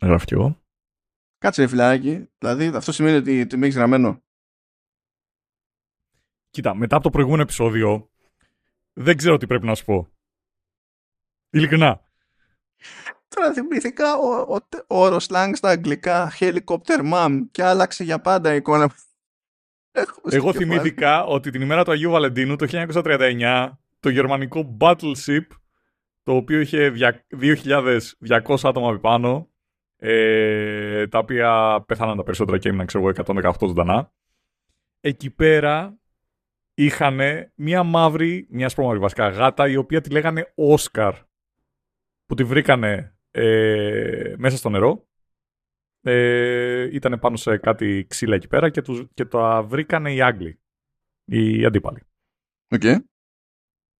Γραφτιό. Κάτσε ρε φιλαράκι. Δηλαδή αυτό σημαίνει ότι το με έχει γραμμένο. Κοίτα, μετά από το προηγούμενο επεισόδιο, δεν ξέρω τι πρέπει να σου πω. Ειλικρινά. Τώρα θυμήθηκα ο, ο, ο όρο slang στα αγγλικά helicopter mom και άλλαξε για πάντα η εικόνα. Εγώ θυμήθηκα ότι την ημέρα του Αγίου Βαλεντίνου το 1939 το γερμανικό Battleship το οποίο είχε 2.200 άτομα από πάνω ε, τα οποία πέθαναν τα περισσότερα και έμειναν ξέρω εγώ 118 ζωντανά εκεί πέρα είχαν μια μαύρη, μια σπρώμαυρη βασικά γάτα η οποία τη λέγανε Όσκαρ που τη βρήκανε ε, μέσα στο νερό ε, ήταν πάνω σε κάτι ξύλα εκεί πέρα και, τους, και το βρήκανε οι Άγγλοι, οι αντίπαλοι. Okay.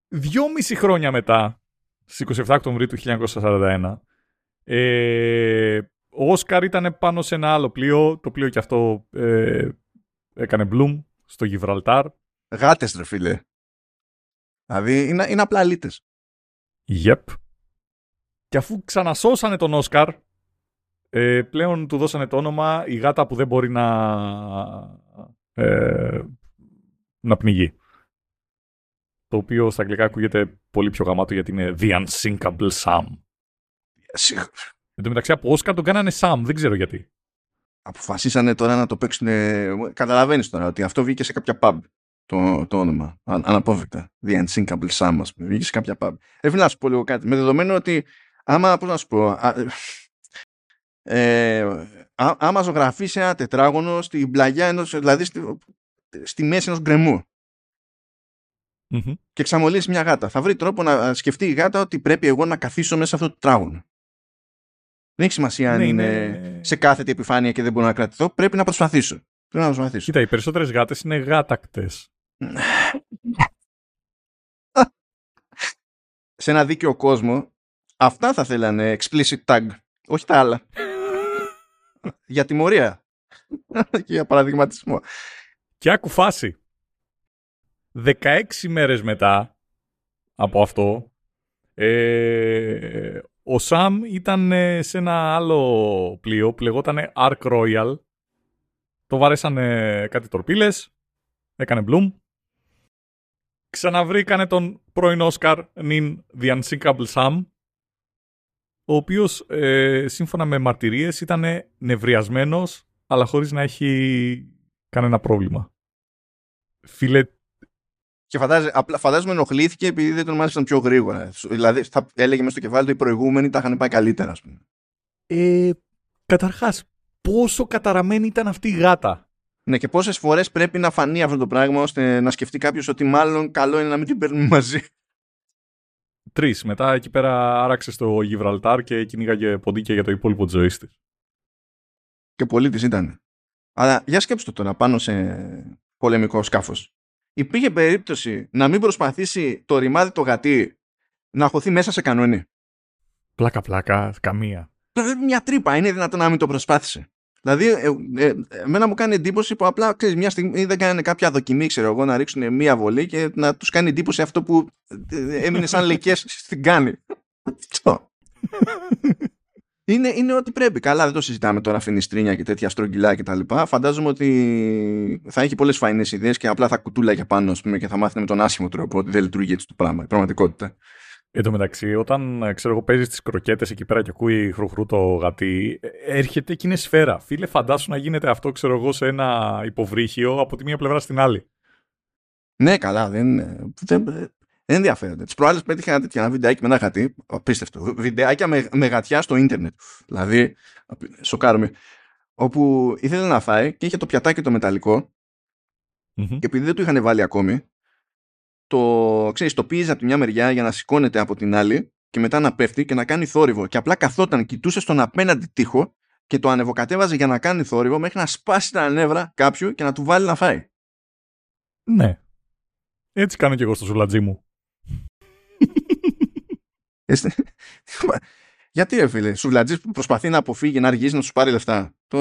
Δυόμιση χρόνια μετά, στις 27 Οκτωβρίου του 1941, ε, ο Όσκαρ ήταν πάνω σε ένα άλλο πλοίο, το πλοίο και αυτό ε, έκανε μπλουμ στο Γιβραλτάρ. Γάτες ρε φίλε. Δηλαδή είναι, είναι απλά αλήτες. Yep. Και αφού ξανασώσανε τον Όσκαρ, ε, πλέον του δώσανε το όνομα η γάτα που δεν μπορεί να, ε, να πνιγεί. Το οποίο στα αγγλικά ακούγεται πολύ πιο γαμάτο γιατί είναι The Unsinkable Sam. Εν τω μεταξύ από Όσκαρ τον κάνανε Sam, δεν ξέρω γιατί. Αποφασίσανε τώρα να το παίξουν. Καταλαβαίνεις τώρα ότι αυτό βγήκε σε κάποια pub το, το όνομα. αναπόφευκτα. The Unsinkable Sam, ας πούμε. Βγήκε σε κάποια pub. Εύχομαι να σου πω λίγο κάτι. Με δεδομένο ότι άμα, πώς να σου πω, ε, άμα ζωγραφίσει ένα τετράγωνο στην πλαγιά ενός, δηλαδή στη, στη μέση ενός γκρεμού και εξαμολύσει μια γάτα. Θα βρει τρόπο να σκεφτεί η γάτα ότι πρέπει εγώ να καθίσω μέσα σε αυτό το τετράγωνο. Δεν έχει σημασία αν ναι, είναι σε κάθετη επιφάνεια και δεν μπορώ να κρατηθώ. Πρέπει να προσπαθήσω. Πρέπει να προσπαθήσω. Κοίτα, οι περισσότερες γάτες είναι γάτακτες. σε ένα δίκαιο κόσμο αυτά θα θέλανε explicit tag. Όχι τα άλλα για τιμωρία και για παραδειγματισμό. Και άκου φάση. 16 μέρες μετά από αυτό, ε, ο Σαμ ήταν ε, σε ένα άλλο πλοίο που λεγόταν Ark Royal. Το βαρέσανε κάτι τορπίλες, έκανε μπλουμ. Ξαναβρήκανε τον πρώην Όσκαρ νυν The Unsinkable Sam ο οποίος ε, σύμφωνα με μαρτυρίες ήταν νευριασμένος αλλά χωρίς να έχει κανένα πρόβλημα. Φίλε... Και φαντάζε, απλά, φαντάζομαι ενοχλήθηκε επειδή δεν τον μάθησαν πιο γρήγορα. Δηλαδή θα έλεγε μέσα στο κεφάλι του οι προηγούμενοι τα είχαν πάει καλύτερα ας πούμε. Ε, καταρχάς, πόσο καταραμένη ήταν αυτή η γάτα. Ναι, και πόσες φορές πρέπει να φανεί αυτό το πράγμα ώστε να σκεφτεί κάποιος ότι μάλλον καλό είναι να μην την παίρνουμε μαζί. Τρεις. Μετά εκεί πέρα άραξε στο Γιβραλτάρ και κυνήγαγε ποντίκια για το υπόλοιπο της ζωής της. Και πολίτη ήταν. Αλλά για σκέψτε το τώρα πάνω σε πολεμικό σκάφος. Υπήρχε περίπτωση να μην προσπαθήσει το ρημάδι το γατί να χωθεί μέσα σε κανόνι. Πλάκα, πλάκα, καμία. Δηλαδή μια τρύπα είναι δυνατόν να μην το προσπάθησε. Δηλαδή, ε, ε, εμένα μου κάνει εντύπωση που απλά ξέρεις, μια στιγμή δεν κάνανε κάποια δοκιμή, ξέρω εγώ, να ρίξουν μία βολή και να τους κάνει εντύπωση αυτό που ε, έμεινε σαν λεκέ στην κάνη. είναι, είναι ό,τι πρέπει. Καλά, δεν το συζητάμε τώρα φινιστρίνια και τέτοια στρογγυλά κτλ. Φαντάζομαι ότι θα έχει πολλές φαϊνές ιδέες και απλά θα κουτούλαγε πάνω πούμε, και θα μάθει με τον άσχημο τρόπο ότι δεν λειτουργεί έτσι το πράγμα. Η πραγματικότητα. Εν τω μεταξύ, όταν ε, ξέρω εγώ παίζεις τις κροκέτες εκεί πέρα και ακούει χροχρού το γατί, ε, έρχεται και είναι σφαίρα. Φίλε, φαντάσου να γίνεται αυτό, ξέρω εγώ, σε ένα υποβρύχιο από τη μία πλευρά στην άλλη. Ναι, καλά, δεν, δεν, δεν ενδιαφέρονται. Τις προάλλες πέτυχα ένα τέτοιο ένα βιντεάκι με ένα γατί. Απίστευτο. Βιντεάκια με, με γατιά στο ίντερνετ. Δηλαδή, σοκάρομαι. Όπου ήθελε να φάει και είχε το πιατάκι το μεταλλικο Και επειδή δεν του είχαν βάλει ακόμη, το, ξέρεις, το πίεζε από τη μια μεριά για να σηκώνεται από την άλλη και μετά να πέφτει και να κάνει θόρυβο. Και απλά καθόταν, κοιτούσε στον απέναντι τοίχο και το ανεβοκατέβαζε για να κάνει θόρυβο μέχρι να σπάσει τα νεύρα κάποιου και να του βάλει να φάει. Ναι. Έτσι κάνω και εγώ στο σουλατζί μου. Γιατί ρε φίλε, σουβλατζής που προσπαθεί να αποφύγει να αργήσει να σου πάρει λεφτά. Το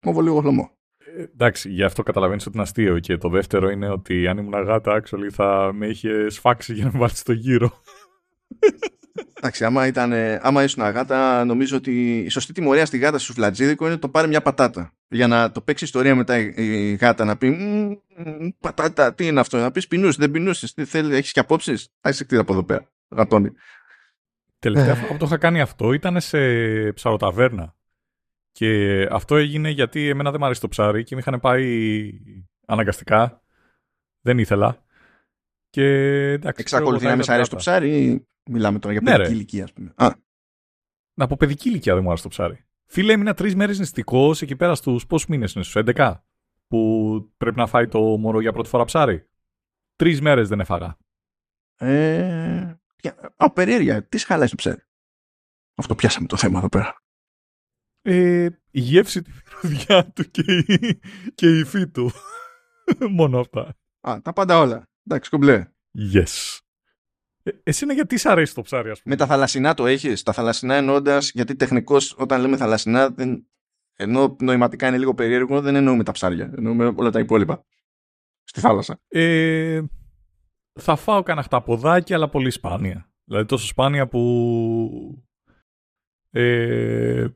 κόβω λίγο χλωμό εντάξει, γι' αυτό καταλαβαίνεις ότι είναι αστείο. Και το δεύτερο είναι ότι αν ήμουν γάτα, actually θα με είχες σφάξει για να με βάλεις στο γύρο. Εντάξει, άμα, ήταν, άμα ήσουν αγάτα, νομίζω ότι η σωστή τιμωρία στη γάτα σου φλατζίδικο είναι το πάρει μια πατάτα. Για να το παίξεις ιστορία μετά η γάτα να πει Πατάτα, τι είναι αυτό, να πεις πεινούσες, δεν πεινούσες, τι θέλεις, έχεις και απόψεις. Άρχισε κτίρα από εδώ πέρα. Γατώνει. Τελευταία φορά που το είχα κάνει αυτό ήταν σε ψαροταβέρνα. Και αυτό έγινε γιατί εμένα δεν μου αρέσει το ψάρι και με είχαν πάει αναγκαστικά. Δεν ήθελα. Και εντάξει. Εξακολουθεί να μην αρέσει το ψάρι ή μιλάμε τώρα για ναι, παιδική ηλικία, ας πούμε. Α. Από παιδική ηλικία δεν μου άρεσε το ψάρι. Φίλε, έμεινα τρεις μέρες νηστικός εκεί πέρα στους πόσους μήνες είναι, στους 11 που πρέπει να φάει το μωρό για πρώτη φορά ψάρι. Τρεις μέρες δεν έφαγα. Ε, Α, περίεργα. Τι σε χαλάει το ψάρι. Αυτό πιάσαμε το θέμα εδώ πέρα. Ε, η γεύση, τη μυρωδιά του και η, και η υφή του. Μόνο αυτά. Α, τα πάντα όλα. Εντάξει, κομπλέ. Yes. Ε, εσύ είναι γιατί σ' αρέσει το ψάρι, ας πούμε; Με τα θαλασσινά το έχεις; Τα θαλασσινά εννοώντα, γιατί τεχνικώ όταν λέμε θαλασσινά, δεν... ενώ νοηματικά είναι λίγο περίεργο, δεν εννοούμε τα ψάρια. Εννοούμε όλα τα υπόλοιπα. Στη θάλασσα. Ε, θα φάω κανένα χταποδάκι, αλλά πολύ σπάνια. Δηλαδή τόσο σπάνια που... Ε,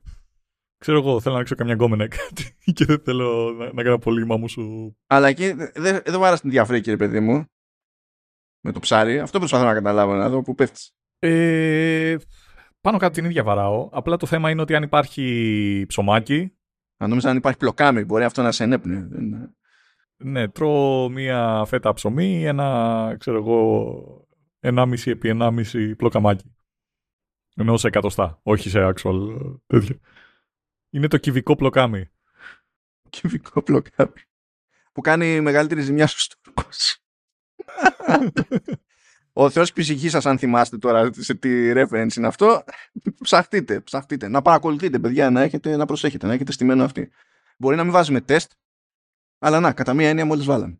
ξέρω εγώ, θέλω να ρίξω καμιά γκόμενα κάτι και δεν θέλω να, να κάνω πολύ μάμου σου. Αλλά εκεί δεν δε, δε βάρα την διαφρίκη, ρε παιδί μου. Με το ψάρι. Αυτό προσπαθώ να καταλάβω, να δω που πέφτεις. Ε, πάνω κάτω την ίδια βαράω. Απλά το θέμα είναι ότι αν υπάρχει ψωμάκι. Αν νόμιζα αν υπάρχει πλοκάμι, μπορεί αυτό να σε ενέπνε. Ναι, τρώω μία φέτα ψωμί, ένα, ξέρω εγώ, 1,5 επί 1,5 πλοκαμάκι. Ενώ σε εκατοστά, όχι σε actual τέτοιο. Είναι το κυβικό πλοκάμι. Κυβικό πλοκάμι. Που κάνει μεγαλύτερη ζημιά στους Τούρκους. Ο Θεός ψυχή σας αν θυμάστε τώρα σε τι reference είναι αυτό, ψαχτείτε, ψαχτείτε. Να παρακολουθείτε παιδιά, να, έχετε, να προσέχετε, να έχετε στημένο αυτή. Μπορεί να μην βάζουμε τεστ, αλλά να, κατά μία έννοια μόλις βάλαμε.